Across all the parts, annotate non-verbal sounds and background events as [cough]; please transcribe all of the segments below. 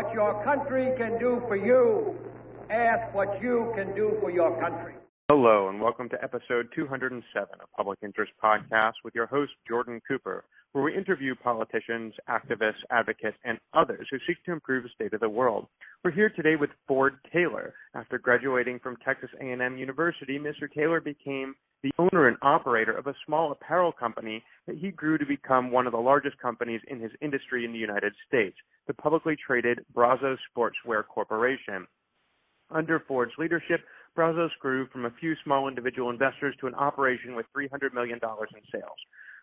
What your country can do for you. Ask what you can do for your country. Hello, and welcome to episode 207 of Public Interest Podcast with your host, Jordan Cooper, where we interview politicians, activists, advocates, and others who seek to improve the state of the world. We're here today with Ford Taylor. After graduating from Texas A&M University, Mr. Taylor became the owner and operator of a small apparel company that he grew to become one of the largest companies in his industry in the United States, the publicly traded Brazos Sportswear Corporation. Under Ford's leadership, Brazos grew from a few small individual investors to an operation with $300 million in sales.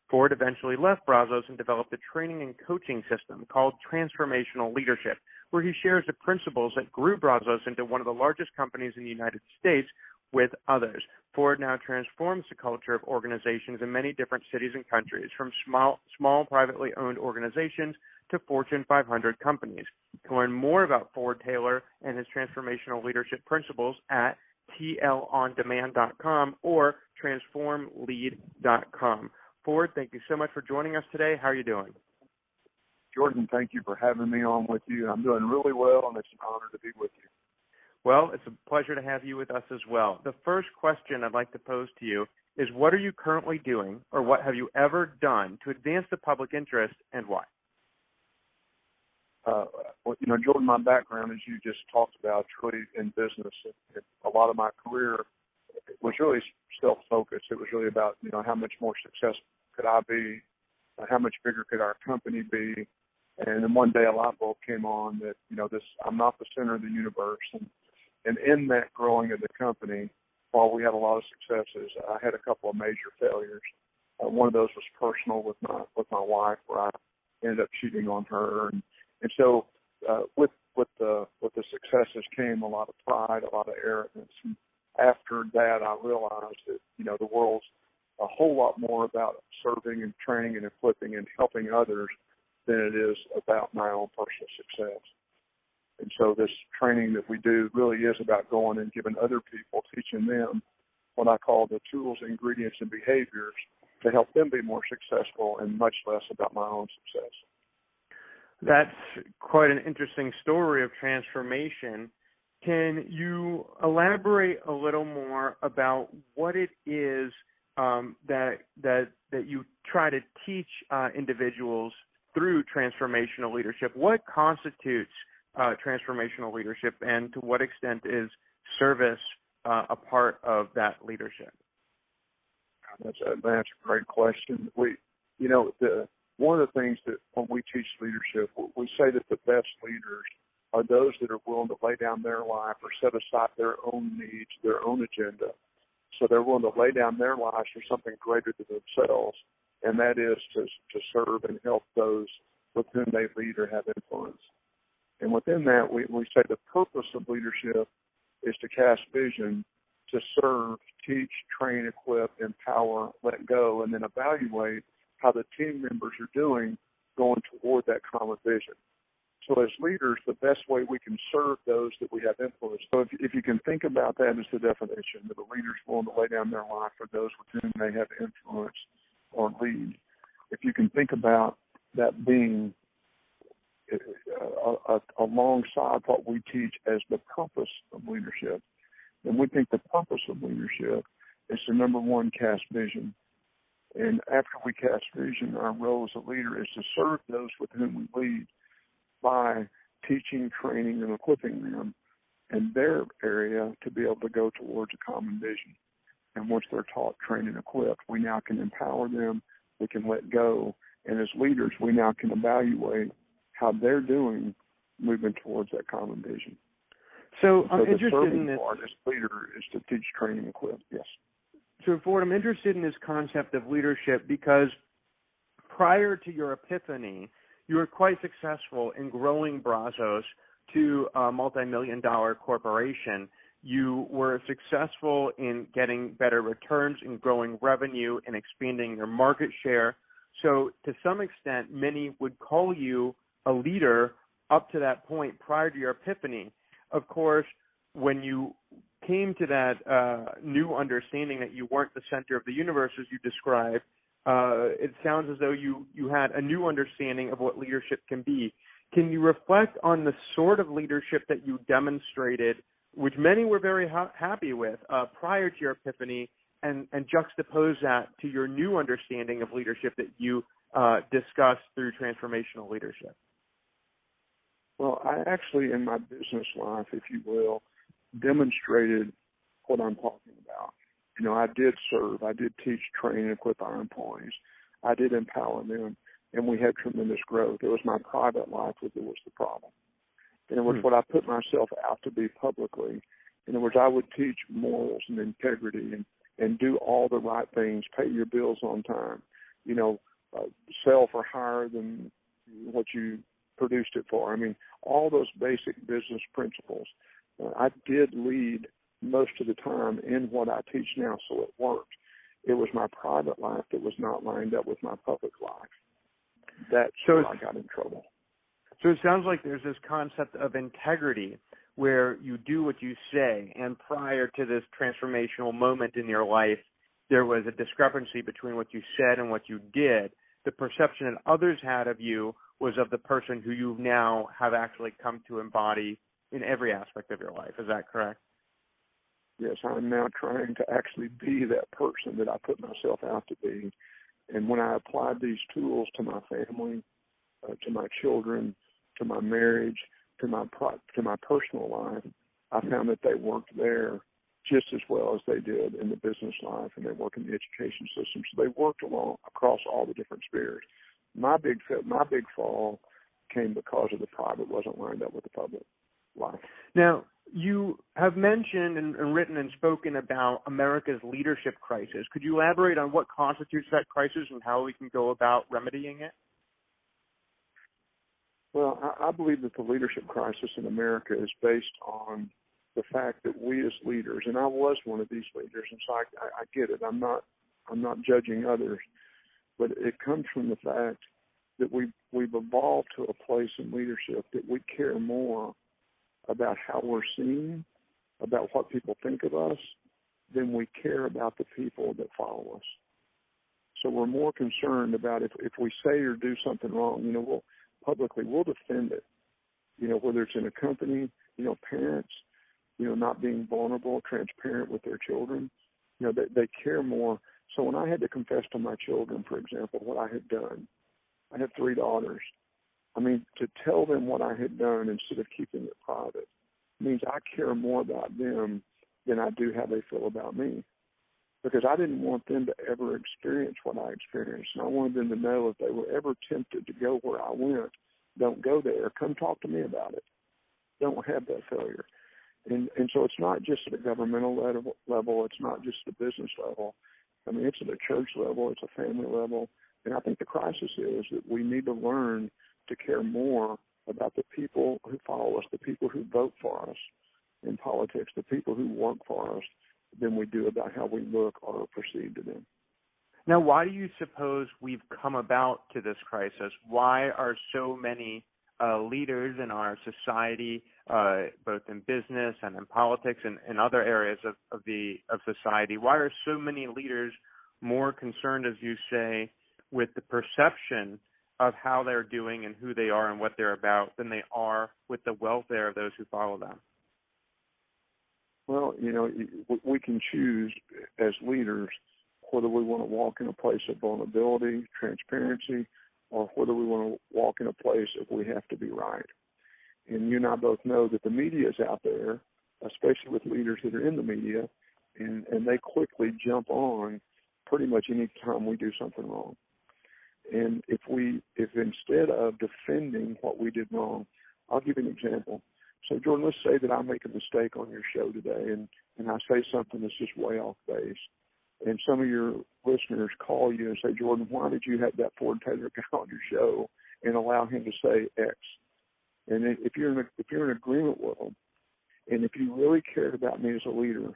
Ford eventually left Brazos and developed a training and coaching system called Transformational Leadership, where he shares the principles that grew Brazos into one of the largest companies in the United States with others. Ford now transforms the culture of organizations in many different cities and countries, from small, small privately owned organizations to Fortune 500 companies. To learn more about Ford Taylor and his transformational leadership principles at tlondemand.com or transformlead.com. Ford, thank you so much for joining us today. How are you doing? Jordan, thank you for having me on with you. I'm doing really well, and it's an honor to be with you. Well, it's a pleasure to have you with us as well. The first question I'd like to pose to you is what are you currently doing, or what have you ever done to advance the public interest, and why? uh, well, you know, Jordan, my background, as you just talked about, really in business. a lot of my career was really self-focused. It was really about, you know, how much more successful could I be? Uh, how much bigger could our company be? And then one day a light bulb came on that, you know, this, I'm not the center of the universe. And, and in that growing of the company, while we had a lot of successes, I had a couple of major failures. Uh, one of those was personal with my, with my wife where I ended up cheating on her and, and so uh, with with the with the successes came a lot of pride, a lot of arrogance. And after that, I realized that you know the world's a whole lot more about serving and training and equipping and helping others than it is about my own personal success. And so this training that we do really is about going and giving other people, teaching them what I call the tools, ingredients, and behaviors to help them be more successful and much less about my own success. That's quite an interesting story of transformation. Can you elaborate a little more about what it is um, that that that you try to teach uh, individuals through transformational leadership? What constitutes uh, transformational leadership, and to what extent is service uh, a part of that leadership? That's a that's a great question. We, you know, the one of the things that when we teach leadership, we say that the best leaders are those that are willing to lay down their life or set aside their own needs, their own agenda. So they're willing to lay down their lives for something greater than themselves, and that is to to serve and help those with whom they lead or have influence. And within that, we, we say the purpose of leadership is to cast vision, to serve, teach, train, equip, empower, let go, and then evaluate how the team members are doing going toward that common vision. So as leaders, the best way we can serve those that we have influence. So if, if you can think about that as the definition, that a leader's willing to lay down their life for those with whom they have influence or lead. If you can think about that being uh, uh, alongside what we teach as the purpose of leadership, then we think the purpose of leadership is to number one, cast vision. And after we cast vision, our role as a leader is to serve those with whom we lead by teaching, training, and equipping them in their area to be able to go towards a common vision. And once they're taught, trained, and equipped, we now can empower them, we can let go, and as leaders, we now can evaluate how they're doing moving towards that common vision. So, I'm so interested in this. Part as leader is to teach, train, and equip. Yes. So, Ford, I'm interested in this concept of leadership because prior to your epiphany, you were quite successful in growing Brazos to a multi-million dollar corporation. You were successful in getting better returns, in growing revenue, and expanding your market share. So, to some extent, many would call you a leader up to that point prior to your epiphany. Of course, when you came to that uh, new understanding that you weren't the center of the universe as you described, uh, it sounds as though you you had a new understanding of what leadership can be. Can you reflect on the sort of leadership that you demonstrated, which many were very ha- happy with uh, prior to your epiphany, and, and juxtapose that to your new understanding of leadership that you uh, discussed through transformational leadership? Well, I actually, in my business life, if you will, demonstrated what I'm talking about. You know, I did serve, I did teach, train, and equip our employees. I did empower them, and we had tremendous growth. It was my private life that was the problem. And it was mm-hmm. what I put myself out to be publicly. In other words, I would teach morals and integrity and and do all the right things, pay your bills on time, you know, uh, sell for higher than what you produced it for. I mean, all those basic business principles. Uh, I did lead most of the time in what I teach now, so it worked. It was my private life that was not lined up with my public life. That's so where I got in trouble. So it sounds like there's this concept of integrity where you do what you say. And prior to this transformational moment in your life, there was a discrepancy between what you said and what you did. The perception that others had of you was of the person who you now have actually come to embody in every aspect of your life. Is that correct? Yes, I'm now trying to actually be that person that I put myself out to be. And when I applied these tools to my family, uh, to my children, to my marriage, to my pro- to my personal life, I found that they worked there just as well as they did in the business life, and they work in the education system. So they worked along across all the different spheres. My big my big fall came because of the private wasn't lined up with the public life. Now, you have mentioned and, and, written and spoken about America's leadership crisis. Could you elaborate on what constitutes that crisis and how we can go about remedying it? Well, I, I believe that the leadership crisis in America is based on the fact that we as leaders, and I was one of these leaders, and so I, I, I get it. I'm not I'm not judging others, but it comes from the fact that we we've evolved to a place in leadership that we care more about how we're seen, about what people think of us, than we care about the people that follow us. So we're more concerned about if if we say or do something wrong, you know, we'll publicly, we'll defend it. You know, whether it's in a company, you know, parents, you know, not being vulnerable, transparent with their children, you know, they, they care more. So when I had to confess to my children, for example, what I had done, I have three daughters. I mean, to tell them what I had done instead of keeping it private means I care more about them than I do how they feel about me. Because I didn't want them to ever experience what I experienced. And I wanted them to know if they were ever tempted to go where I went, don't go there. Come talk to me about it. Don't have that failure. And and so it's not just at a governmental level, level. It's not just the business level. I mean, it's at a church level. It's a family level. And I think the crisis is that we need to learn to care more about the people who follow us, the people who vote for us in politics, the people who work for us, than we do about how we look or are perceived to them. Now, why do you suppose we've come about to this crisis? Why are so many uh, leaders in our society, uh, both in business and in politics and, in other areas of, of the of society, why are so many leaders more concerned, as you say, with the perception of how they're doing and who they are and what they're about than they are with the welfare of those who follow them? Well, you know, we can choose as leaders whether we want to walk in a place of vulnerability, transparency, or whether we want to walk in a place if we have to be right. And you and I both know that the media is out there, especially with leaders that are in the media, and, and they quickly jump on pretty much any time we do something wrong. And if we, if instead of defending what we did wrong, I'll give you an example. So Jordan, let's say that I make a mistake on your show today, and and I say something that's just way off base, and some of your listeners call you and say, Jordan, why did you have that Ford Taylor guy [laughs] on your show and allow him to say X? And if you're in a, if you're in agreement with them, and if you really cared about me as a leader,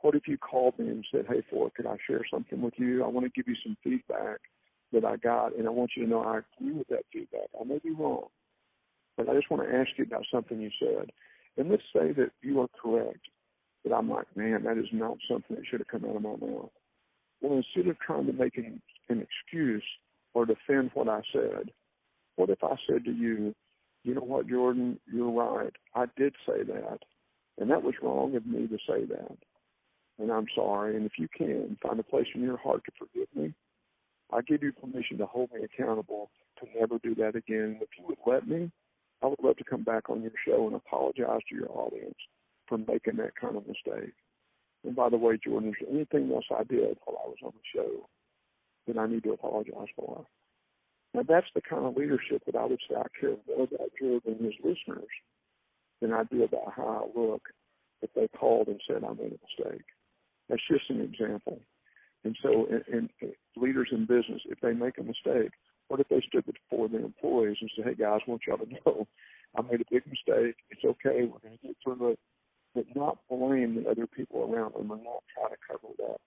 what if you called me and said, Hey Ford, could I share something with you? I want to give you some feedback that I got, and I want you to know I agree with that feedback. I may be wrong, but I just want to ask you about something you said. And let's say that you are correct, that I'm like, man, that is not something that should have come out of my mouth. Well, instead of trying to make an an excuse or defend what I said. What if I said to you, you know what, Jordan, you're right. I did say that. And that was wrong of me to say that. And I'm sorry. And if you can, find a place in your heart to forgive me. I give you permission to hold me accountable to never do that again. If you would let me, I would love to come back on your show and apologize to your audience for making that kind of mistake. And by the way, Jordan, is there anything else I did while I was on the show that I need to apologize for? Now, that's the kind of leadership that I would say I care more about Jordan and his listeners than I do about how I look if they called and said I made a mistake. That's just an example. And so, in, in leaders in business, if they make a mistake, what if they stood before their employees and said, "Hey guys, I want y'all to [laughs] know I made a big mistake. It's okay. We're going to get through it." But not blame the other people around them and not try to cover it up.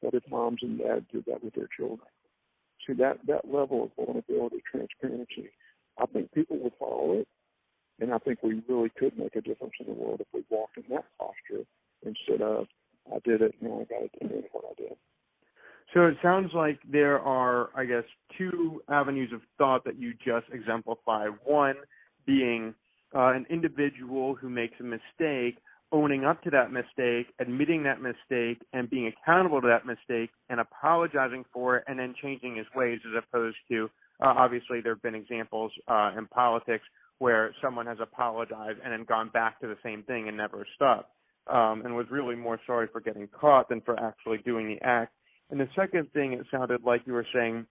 What if moms and dads did that with their children? See that that level of vulnerability, transparency. I think people would follow it, and I think we really could make a difference in the world if we walked in that posture instead of I did it, now I got to do what I did. So it sounds like there are, I guess, two avenues of thought that you just exemplify. One being uh, an individual who makes a mistake owning up to that mistake, admitting that mistake, and being accountable to that mistake, and apologizing for it, and then changing his ways, as opposed to uh, obviously there have been examples uh, in politics where someone has apologized and then gone back to the same thing and never stopped, um, and was really more sorry for getting caught than for actually doing the act. And the second thing it sounded like you were saying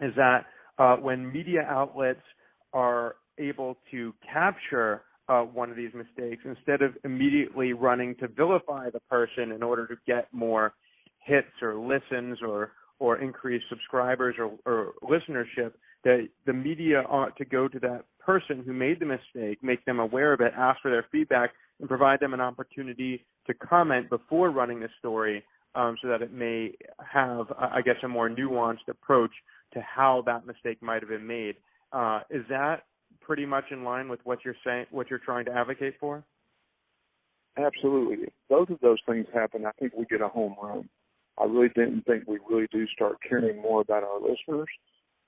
is that uh, when media outlets are able to capture uh, one of these mistakes instead of immediately running to vilify the person in order to get more hits or listens or or increase subscribers or, or listenership that the media ought to go to that person who made the mistake, make them aware of it, ask for their feedback, and provide them an opportunity to comment before running the story um, so that it may have, I guess, a more nuanced approach to how that mistake might have been made. Uh, is that pretty much in line with what you're saying, what you're trying to advocate for? Absolutely. If Both of those things happen. I think we get a home run. I really didn't think we really do start caring more about our listeners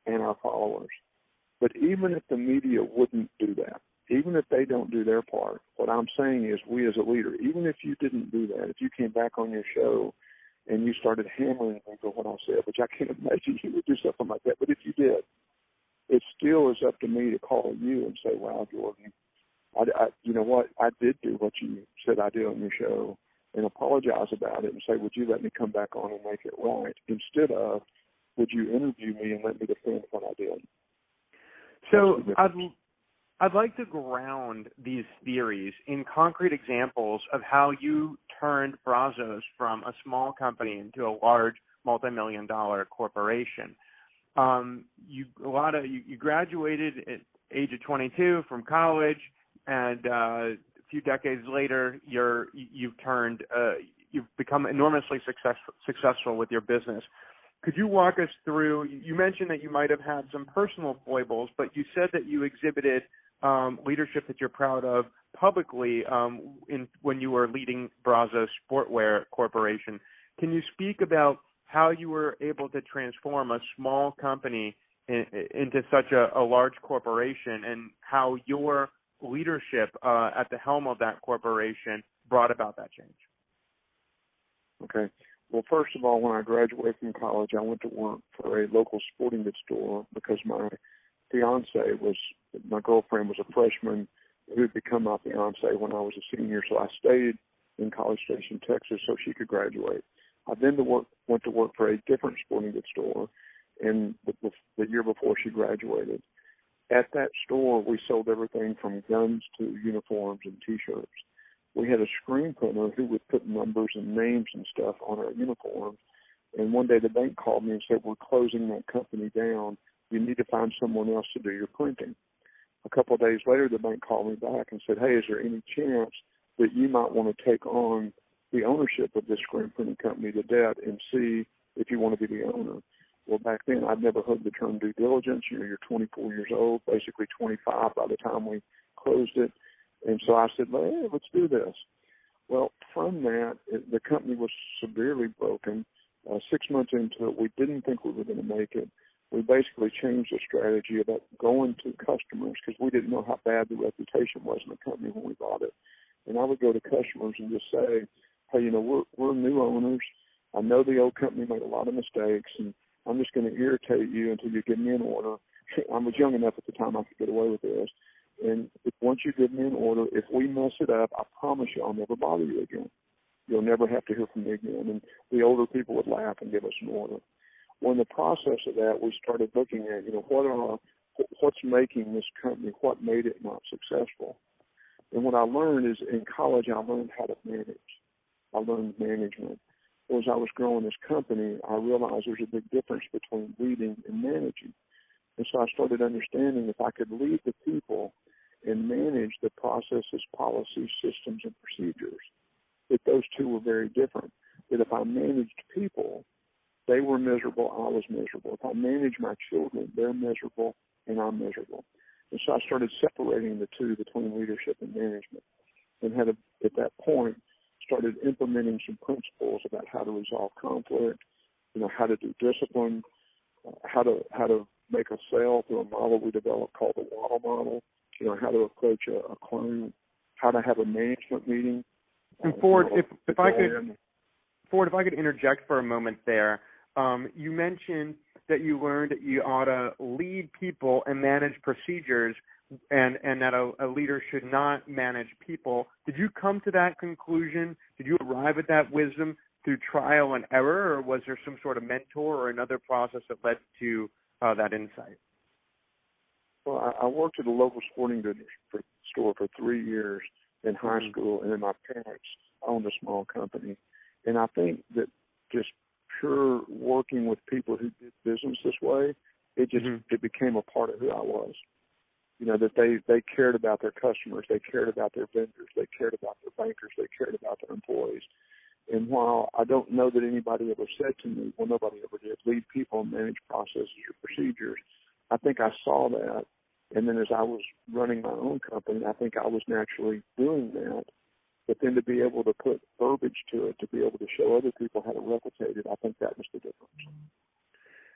and our followers. But even if the media wouldn't do that, even if they don't do their part, what I'm saying is we as a leader, even if you didn't do that, if you came back on your show and you started hammering me for what I said, which I can't imagine you would do something like that, but if you did, it still is up to me to call you and say, "Wow, Jordan, I, I, you know what? I did do what you said I did on your show, and apologize about it and say, would you let me come back on and make it right instead of, would you interview me and let me defend what I did?" So I'd I'd like to ground these theories in concrete examples of how you turned Brazos from a small company into a large multi-million dollar corporation um, you a lot of you, you graduated at age of 22 from college, and uh, a few decades later, you're you've turned uh, you've become enormously successful successful with your business. Could you walk us through? You mentioned that you might have had some personal foibles, but you said that you exhibited um, leadership that you're proud of publicly um, in when you were leading Brazos Sportswear Corporation. Can you speak about how you were able to transform a small company in, into such a, a, large corporation and how your leadership uh, at the helm of that corporation brought about that change. Okay. Well, first of all, when I graduated from college, I went to work for a local sporting goods store because my fiance was my girlfriend was a freshman who had become my fiance when I was a senior. So I stayed in College Station, Texas, so she could graduate. I then to work, went to work for a different sporting goods store, and the, the, year before she graduated. At that store, we sold everything from guns to uniforms and T-shirts. We had a screen printer who would put numbers and names and stuff on our uniforms. And one day the bank called me and said, "We're closing that company down. You need to find someone else to do your printing." A couple of days later, the bank called me back and said, "Hey, is there any chance that you might want to take on the ownership of this screen printing company, the debt, and see if you want to be the owner. Well, back then I'd never heard the term due diligence. You know, you're 24 years old, basically 25 by the time we closed it, and so I said, well, hey, let's do this. Well, from that, it, the company was severely broken. Uh, six months into it, we didn't think we were going to make it. We basically changed the strategy about going to customers because we didn't know how bad the reputation was in the company when we bought it. And I would go to customers and just say, hey, you know, we're we're new owners. I know the old company made a lot of mistakes, and I'm just going to irritate you until you give me an order. [laughs] I was young enough at the time I could get away with this. And if, once you give me an order, if we mess it up, I promise you I'll never bother you again. You'll never have to hear from me again. And the older people would laugh and give us an order. Well, in the process of that, we started looking at, you know, what are what's making this company, what made it not successful. And what I learned is in college, I learned how to manage. I learned management. Well, as I was growing this company, I realized there's a big difference between leading and managing. And so I started understanding if I could lead the people and manage the processes, policies, systems, and procedures, that those two were very different. That if I managed people, they were miserable, I was miserable. If I manage my children, they're miserable and I'm miserable. And so I started separating the two between leadership and management. And had a, at that point started implementing some principles about how to resolve conflict, you know, how to do discipline, uh, how to how to make a sale through a model we developed called the Waddle model, you know, how to approach a, a client, how to have a management meeting. And Ford, uh, if if I could. Ford, if I could interject for a moment there. Um, you mentioned that you learned that you ought to lead people and manage procedures and and that a, a, leader should not manage people. Did you come to that conclusion? Did you arrive at that wisdom through trial and error, or was there some sort of mentor or another process that led to uh, that insight? Well, I, I worked at a local sporting goods store for three years in high mm-hmm. school, and then my parents owned a small company, and I think that just pure working with people who did business this way, it just mm-hmm. it became a part of who I was. You know that they they cared about their customers, they cared about their vendors, they cared about their bankers, they cared about their employees. And while I don't know that anybody ever said to me, well, nobody ever did, lead people and manage processes or procedures, I think I saw that. And then as I was running my own company, I think I was naturally doing that but then to be able to put verbiage to it, to be able to show other people how to replicate it, I think that was the difference.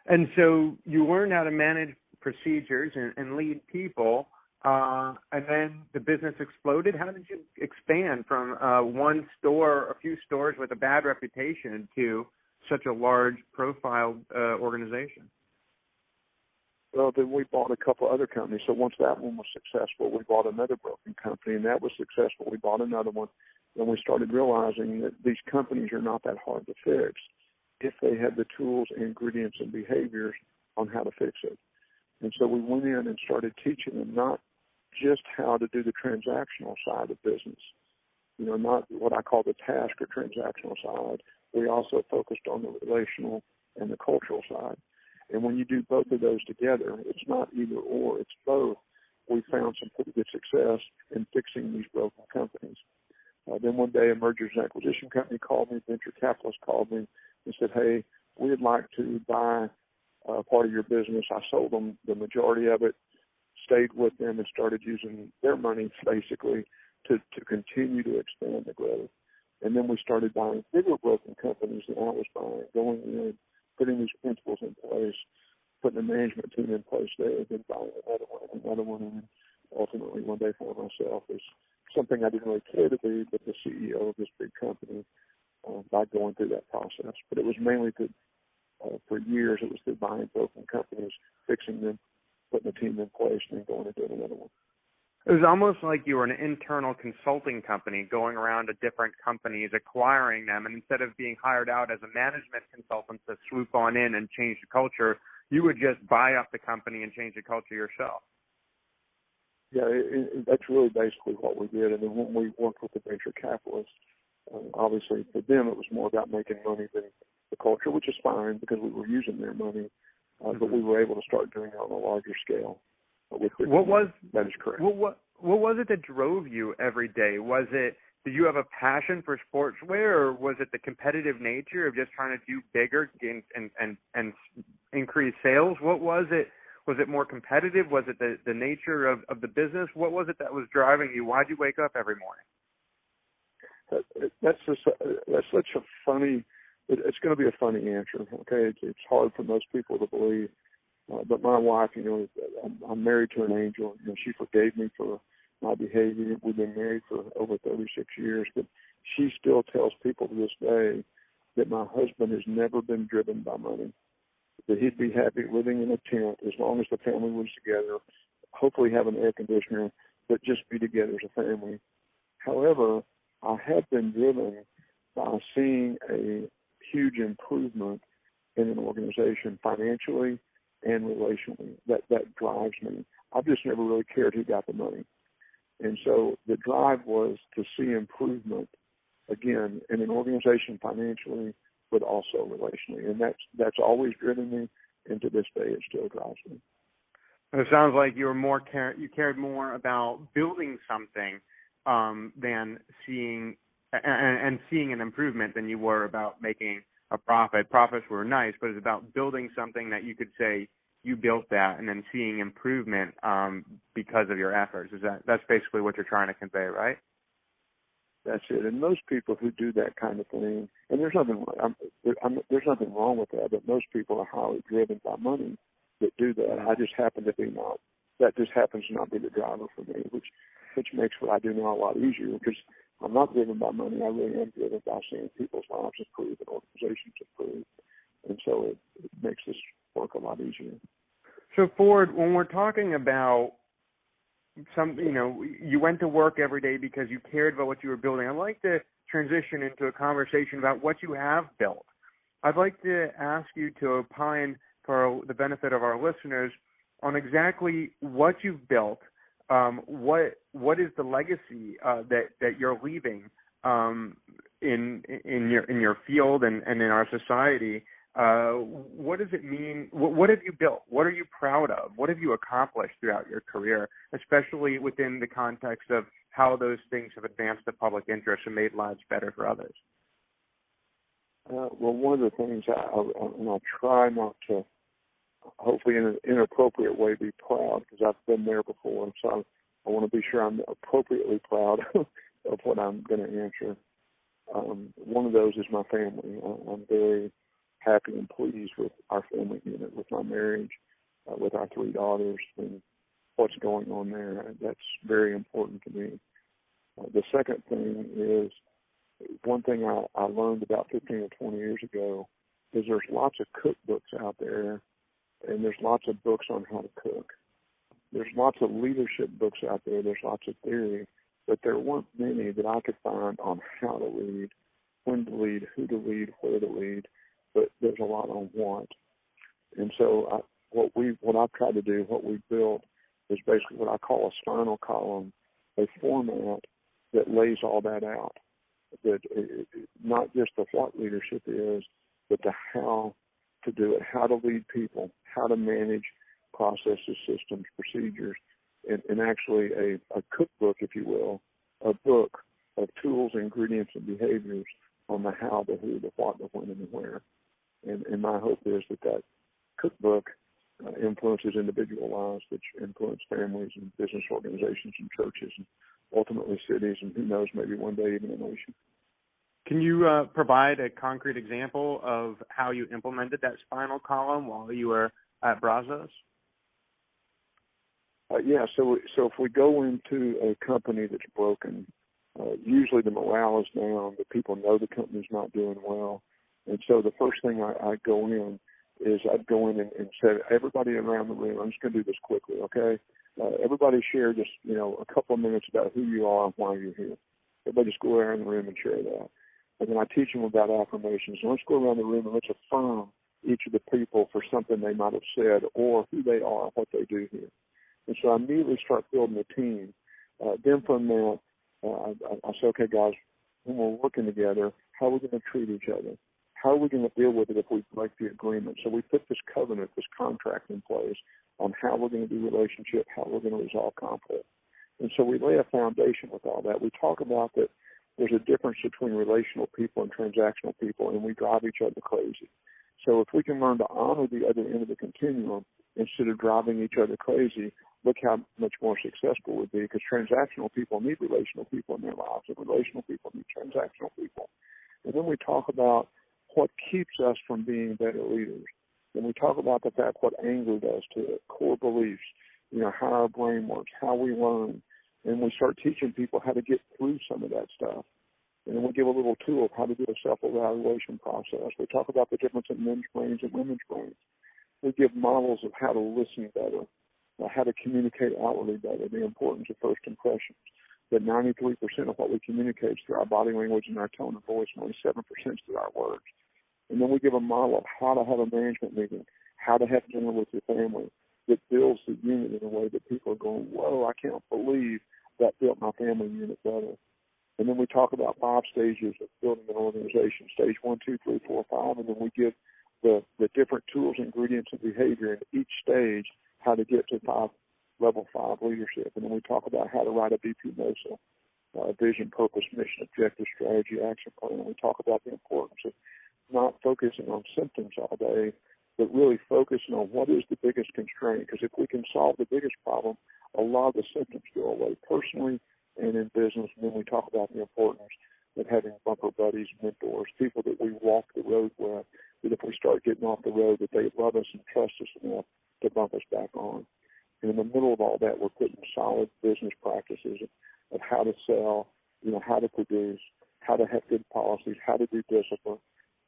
And so you learned how to manage procedures and, and lead people, uh, and then the business exploded. How did you expand from uh, one store, a few stores with a bad reputation, to such a large profile uh, organization? Well, then we bought a couple other companies. So once that one was successful, we bought another broken company, and that was successful. We bought another one, and we started realizing that these companies are not that hard to fix if they have the tools, ingredients, and behaviors on how to fix it. And so we went in and started teaching them not just how to do the transactional side of business, you know, not what I call the task or transactional side. We also focused on the relational and the cultural side. And when you do both of those together, it's not either or, it's both. We found some pretty good success in fixing these broken companies. Uh, then one day, a mergers and acquisition company called me, venture capitalist called me and said, "Hey, we'd like to buy uh, part of your business." I sold them the majority of it, stayed with them, and started using their money basically to to continue to expand the growth. And then we started buying bigger broken companies than I was buying, going in putting these principles in place, putting a management team in place there, then buying another one another one, and ultimately one day for myself is something I didn't really care to be, but the CEO of this big company uh, by going through that process. But it was mainly to, uh, for years, it was through buying broken companies, fixing them, putting a team in place, and then going and doing another one. It was almost like you were an internal consulting company going around to different companies, acquiring them, and instead of being hired out as a management consultant to swoop on in and change the culture, you would just buy up the company and change the culture yourself. Yeah, it, it, that's really basically what we did. And then when we worked with the venture capitalists, um, obviously for them it was more about making money than the culture, which is fine because we were using their money, uh, mm-hmm. but we were able to start doing it on a larger scale what was that is correct. What, what what was it that drove you every day? Was it did you have a passion for sportswear, or was it the competitive nature of just trying to do bigger and and and, and increase sales? What was it? Was it more competitive? Was it the the nature of of the business? What was it that was driving you? Why'd you wake up every morning? That's just uh, that's such a funny it, it's going to be a funny answer. Okay, it's, it's hard for most people to believe, uh, but my wife, you know, I'm, I'm married to an angel. You know, she forgave me for my behavior. We've been married for over 36 years, but she still tells people to this day that my husband has never been driven by money. That he'd be happy living in a tent as long as the family was together, hopefully have an air conditioner, but just be together as a family. However, I have been driven by seeing a huge improvement in an organization financially and relationally. That that drives me. I've just never really cared who got the money. And so the drive was to see improvement again in an organization financially, but also relationally. And that's that's always driven me, and to this day, it still drives me. It sounds like you were more care you cared more about building something um, than seeing and, and seeing an improvement than you were about making a profit. Profits were nice, but it's about building something that you could say you built that and then seeing improvement um, because of your efforts. Is that that's basically what you're trying to convey, right? That's it. And most people who do that kind of thing, and there's nothing, I'm, I'm, there's nothing wrong with that. But most people are highly driven by money that do that. I just happen to be not. That just happens to not be the driver for me, which which makes what I do now a lot easier because I'm not driven by money. I really am driven by seeing people's lives improve and organizations improve, and so it, it makes this work a lot easier. So Ford, when we're talking about some, you know, you went to work every day because you cared about what you were building. I'd like to transition into a conversation about what you have built. I'd like to ask you to opine for the benefit of our listeners on exactly what you've built. Um, what what is the legacy uh, that that you're leaving um, in in your in your field and, and in our society uh, what does it mean? What, what have you built? What are you proud of? What have you accomplished throughout your career, especially within the context of how those things have advanced the public interest and made lives better for others? Uh, well, one of the things I, I, and I try not to, hopefully in an inappropriate way, be proud because I've been there before, and so I, I want to be sure I'm appropriately proud [laughs] of what I'm going to answer. Um, one of those is my family. I, I'm very happy and pleased with our family unit, with my marriage, uh, with our three daughters, and what's going on there. That's very important to me. Uh, the second thing is one thing I, I learned about 15 or 20 years ago is there's lots of cookbooks out there, and there's lots of books on how to cook. There's lots of leadership books out there. There's lots of theory, but there weren't many that I could find on how to lead, when to lead, who to lead, where to lead but there's a lot on want. And so I, what we what I've tried to do, what we've built, is basically what I call a spinal column, a format that lays all that out. That it, it, not just the what leadership is, but the how to do it, how to lead people, how to manage processes, systems, procedures, and, and actually a, a cookbook, if you will, a book of tools, ingredients, and behaviors on the how, the who, the what, the when, and the where. And, and my hope is that that cookbook uh, influences individual lives, which influence families and business organizations and churches and ultimately cities and who knows, maybe one day even a nation. Can you uh, provide a concrete example of how you implemented that spinal column while you were at Brazos? Uh, yeah, so so if we go into a company that's broken, uh, usually the morale is down, the people know the company's not doing well, and so the first thing I, I go in is I'd go in and, and say, everybody around the room, I'm just going to do this quickly, okay? Uh, everybody share just, you know, a couple of minutes about who you are and why you're here. Everybody just go around the room and share that. And then I teach them about affirmations. And let's go around the room and let's affirm each of the people for something they might have said or who they are, what they do here. And so I immediately start building a team. Uh, then from that, uh, I, I say, okay, guys, when we're working together, how are we going to treat each other? how are we going to deal with it if we break the agreement? So we put this covenant, this contract in place on how we're going to do relationship, how we're going to resolve conflict. And so we lay a foundation with all that. We talk about that there's a difference between relational people and transactional people, and we drive each other crazy. So if we can learn to honor the other end of the continuum instead of driving each other crazy, look how much more successful we'd be because transactional people need relational people in their lives, and relational people need transactional people. And then we talk about what keeps us from being better leaders. And we talk about the fact what anger does to it, core beliefs, you know, how our brain works, how we learn, and we start teaching people how to get through some of that stuff. And then we give a little tool of how to do a self-evaluation process. We talk about the difference in men's brains and women's brains. We give models of how to listen better, uh, how to communicate outwardly better, the importance of first impressions. That 93% of what we communicate is through our body language and our tone of voice, and only 7% is through our words. And then we give a model of how to have a management meeting, how to have dinner with your family that builds the unit in a way that people are going, whoa, I can't believe that built my family unit better. And then we talk about five stages of building an organization, stage one, two, three, four, five, and then we give the, the different tools, ingredients, and behavior in each stage how to get to five level five leadership. And then we talk about how to write a VPMOSA, uh, vision, purpose, mission, objective, strategy, action plan. And we talk about the importance of not focusing on symptoms all day, but really focusing on what is the biggest constraint. Because if we can solve the biggest problem, a lot of the symptoms go away personally and in business. Then we talk about the importance of having bumper buddies, mentors, people that we walk the road with, that if we start getting off the road, that they love us and trust us enough to bump us back on. And in the middle of all that, we're putting solid business practices of, of how to sell, you know, how to produce, how to have good policies, how to do discipline.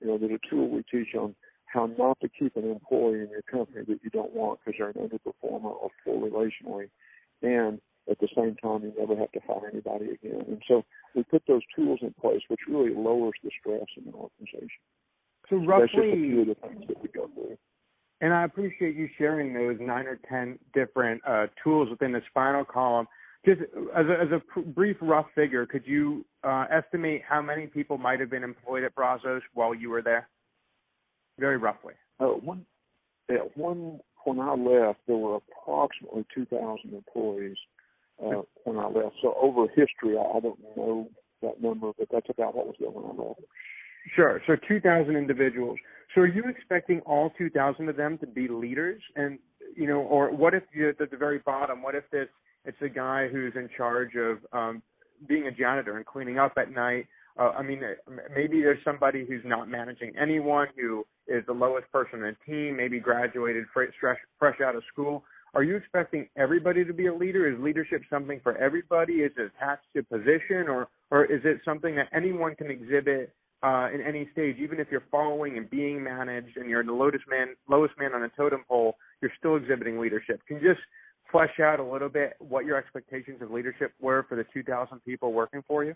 You know, there's a tool we teach on how not to keep an employee in your company that you don't want because they're an underperformer or poor relationally, and at the same time you never have to fire anybody again. And so we put those tools in place, which really lowers the stress in an organization. So roughly, that's just a few of the things that we go through. And I appreciate you sharing those nine or ten different uh, tools within the spinal column. Just as a, as a pr- brief rough figure, could you uh, estimate how many people might have been employed at Brazos while you were there? Very roughly. Uh, one, yeah, one when I left, there were approximately 2,000 employees uh, when I left. So over history, I, I don't know that number, but that's about what was there when I left. Sure. So 2,000 individuals. So are you expecting all 2,000 of them to be leaders? And, you know, or what if you, at the very bottom, what if this, it's a guy who's in charge of um, being a janitor and cleaning up at night? Uh, I mean, maybe there's somebody who's not managing anyone, who is the lowest person in the team, maybe graduated fresh, fresh out of school. Are you expecting everybody to be a leader? Is leadership something for everybody? Is it attached to position, or or is it something that anyone can exhibit uh, in any stage, even if you're following and being managed and you're the lowest man, lowest man on a totem pole, you're still exhibiting leadership. Can you just flesh out a little bit what your expectations of leadership were for the 2,000 people working for you?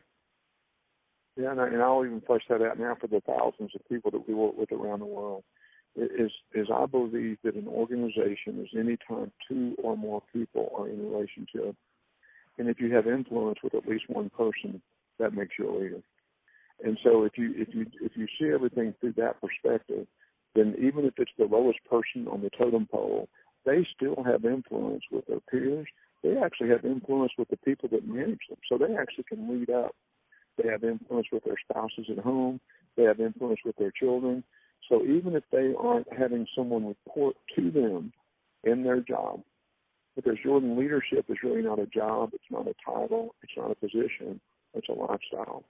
Yeah, and, I, and I'll even flesh that out now for the thousands of people that we work with around the world. Is is I believe that an organization is any time two or more people are in a relationship, and if you have influence with at least one person, that makes you a leader. And so if you if you if you see everything through that perspective, then even if it's the lowest person on the totem pole, they still have influence with their peers. They actually have influence with the people that manage them. So they actually can lead up. They have influence with their spouses at home. They have influence with their children. So even if they aren't having someone report to them in their job, because Jordan leadership is really not a job, it's not a title, it's not a position, it's a lifestyle.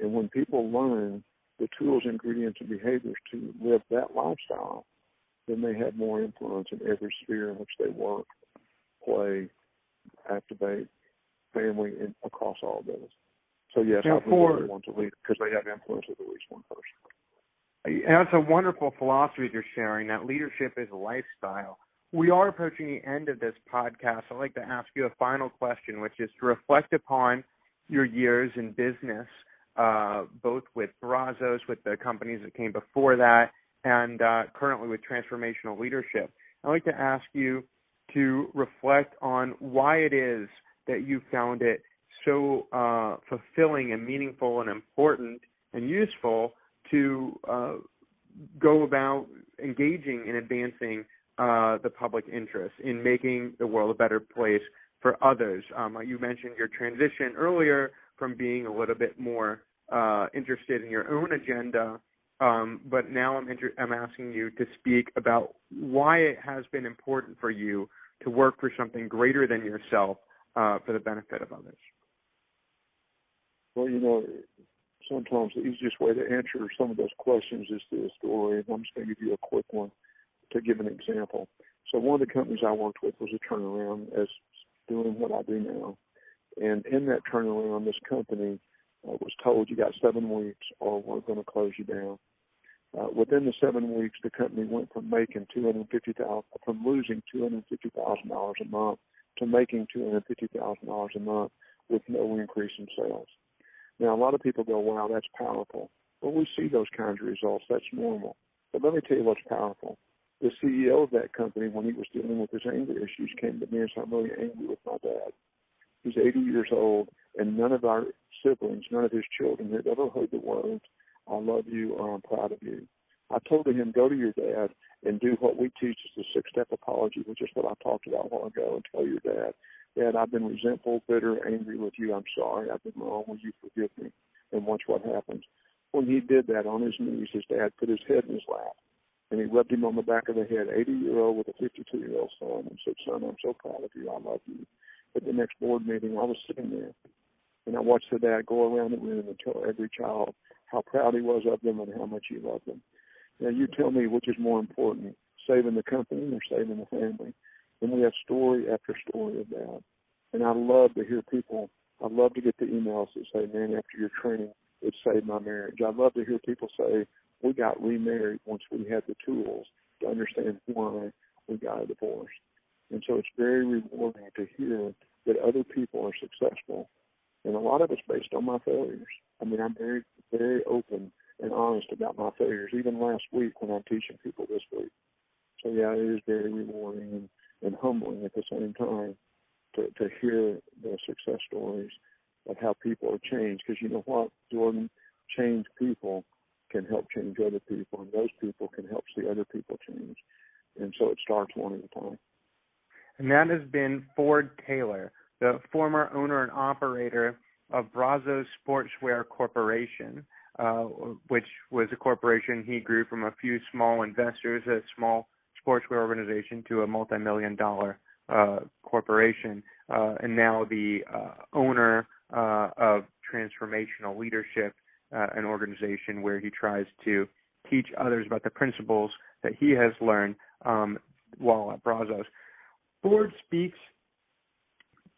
And when people learn the tools, ingredients, and behaviors to live that lifestyle, then they have more influence in every sphere in which they work, play, activate, family, and across all of those. So yes, I believe want to lead because they have influence with at least one person. That's a wonderful philosophy you're sharing. That leadership is a lifestyle. We are approaching the end of this podcast. I'd like to ask you a final question, which is to reflect upon your years in business uh, both with Brazos, with the companies that came before that, and uh, currently with transformational leadership. I'd like to ask you to reflect on why it is that you found it so uh, fulfilling and meaningful and important and useful to uh, go about engaging in advancing uh, the public interest in making the world a better place for others. Um, you mentioned your transition earlier from being a little bit more uh, interested in your own agenda, um, but now I'm, inter- I'm asking you to speak about why it has been important for you to work for something greater than yourself uh, for the benefit of others. Well, you know, sometimes the easiest way to answer some of those questions is through a story. And I'm just going to give you a quick one to give an example. So one of the companies I worked with was a turnaround as doing what I do now. And in that turnaround, this company uh, was told you got seven weeks or we're going to close you down. Uh, within the seven weeks, the company went from making two hundred fifty thousand, from losing two hundred fifty thousand dollars a month to making two hundred fifty thousand dollars a month with no increase in sales. Now, a lot of people go, "Wow, that's powerful." Well, we see those kinds of results. That's normal. But let me tell you what's powerful. The CEO of that company, when he was dealing with his anger issues, came to me and said, "I'm really angry with my dad. He's 80 years old, and none of our siblings, none of his children, had ever heard the words I love you or I'm proud of you. I told him, go to your dad and do what we teach is the six step apology, which is what I talked about a while ago, and tell your dad, Dad, I've been resentful, bitter, angry with you. I'm sorry. I've been wrong. Will you forgive me? And watch what happens. When he did that on his knees, his dad put his head in his lap and he rubbed him on the back of the head, 80 year old with a 52 year old son, and said, Son, I'm so proud of you. I love you. At the next board meeting, I was sitting there and I watched the dad go around the room and tell every child how proud he was of them and how much he loved them. Now you tell me which is more important, saving the company or saving the family. And we have story after story of that. And I love to hear people I love to get the emails that say, Man, after your training it saved my marriage. I love to hear people say, We got remarried once we had the tools to understand why we got a divorce. And so it's very rewarding to hear that other people are successful and a lot of it's based on my failures. I mean, I'm very, very open and honest about my failures. Even last week when I'm teaching people this week. So yeah, it is very rewarding and, and humbling at the same time to to hear the success stories of how people are changed. Because you know what, Jordan, change people can help change other people, and those people can help see other people change. And so it starts one at a time. And that has been Ford Taylor the former owner and operator of Brazos Sportswear Corporation, uh, which was a corporation he grew from a few small investors, a small sportswear organization, to a multi-million dollar uh, corporation, uh, and now the uh, owner uh, of Transformational Leadership, uh, an organization where he tries to teach others about the principles that he has learned um, while at Brazos. Ford speaks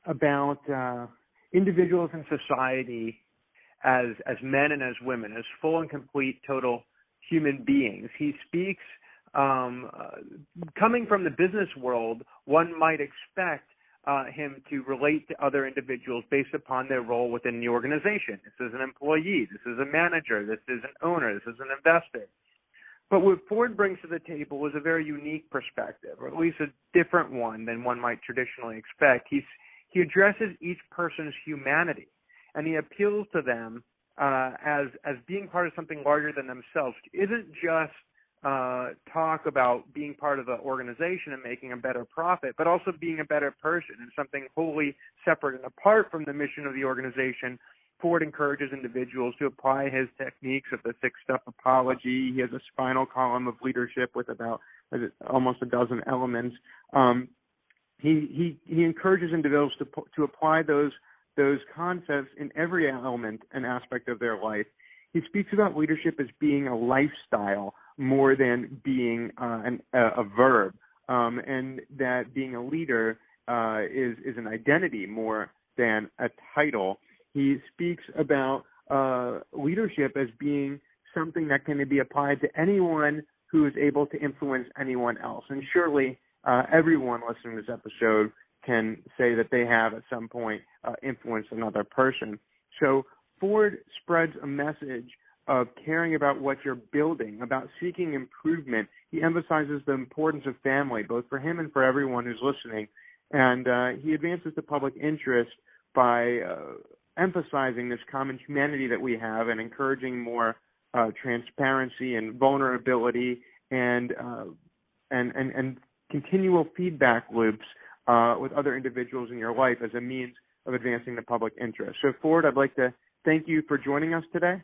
about uh, individuals in society as as men and as women, as full and complete total human beings. He speaks um, uh, coming from the business world. One might expect uh, him to relate to other individuals based upon their role within the organization. This is an employee. This is a manager. This is an owner. This is an investor. But what Ford brings to the table is a very unique perspective, or at least a different one than one might traditionally expect. He's he addresses each person's humanity and he appeals to them uh, as as being part of something larger than themselves. Isn't just uh, talk about being part of the organization and making a better profit, but also being a better person and something wholly separate and apart from the mission of the organization. Ford encourages individuals to apply his techniques of the six step apology. He has a spinal column of leadership with about almost a dozen elements. Um, he he he encourages individuals to to apply those those concepts in every element and aspect of their life. He speaks about leadership as being a lifestyle more than being uh, an, a, a verb, um, and that being a leader uh, is is an identity more than a title. He speaks about uh, leadership as being something that can be applied to anyone who is able to influence anyone else. And surely uh, everyone listening to this episode can say that they have at some point uh, influenced another person. So Ford spreads a message of caring about what you're building, about seeking improvement. He emphasizes the importance of family, both for him and for everyone who's listening. And uh, he advances the public interest by uh, emphasizing this common humanity that we have and encouraging more uh, transparency and vulnerability and uh, and and and continual feedback loops uh, with other individuals in your life as a means of advancing the public interest. So, Ford, I'd like to thank you for joining us today.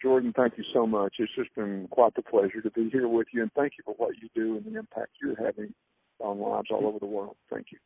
Jordan, thank you so much. It's just been quite the pleasure to be here with you, and thank you for what you do and the impact you're having on lives all over the world. Thank you.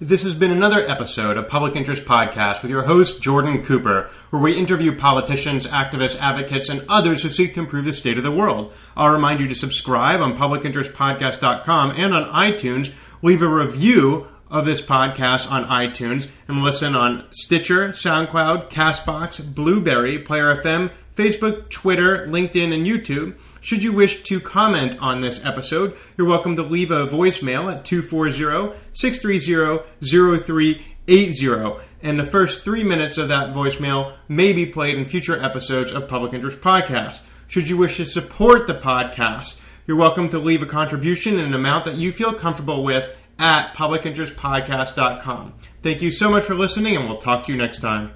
This has been another episode of Public Interest Podcast with your host, Jordan Cooper, where we interview politicians, activists, advocates, and others who seek to improve the state of the world. I'll remind you to subscribe on publicinterestpodcast.com and on iTunes. Leave a review of this podcast on iTunes and listen on Stitcher, SoundCloud, Castbox, Blubrry, Player FM, Facebook, Twitter, LinkedIn, and YouTube. Should you wish to comment on this episode, you're welcome to leave a voicemail at 240-630-0380. And the first three minutes of that voicemail may be played in future episodes of Public Interest Podcast. Should you wish to support the podcast, you're welcome to leave a contribution in an amount that you feel comfortable with at publicinterestpodcast.com. Thank you so much for listening, and we'll talk to you next time.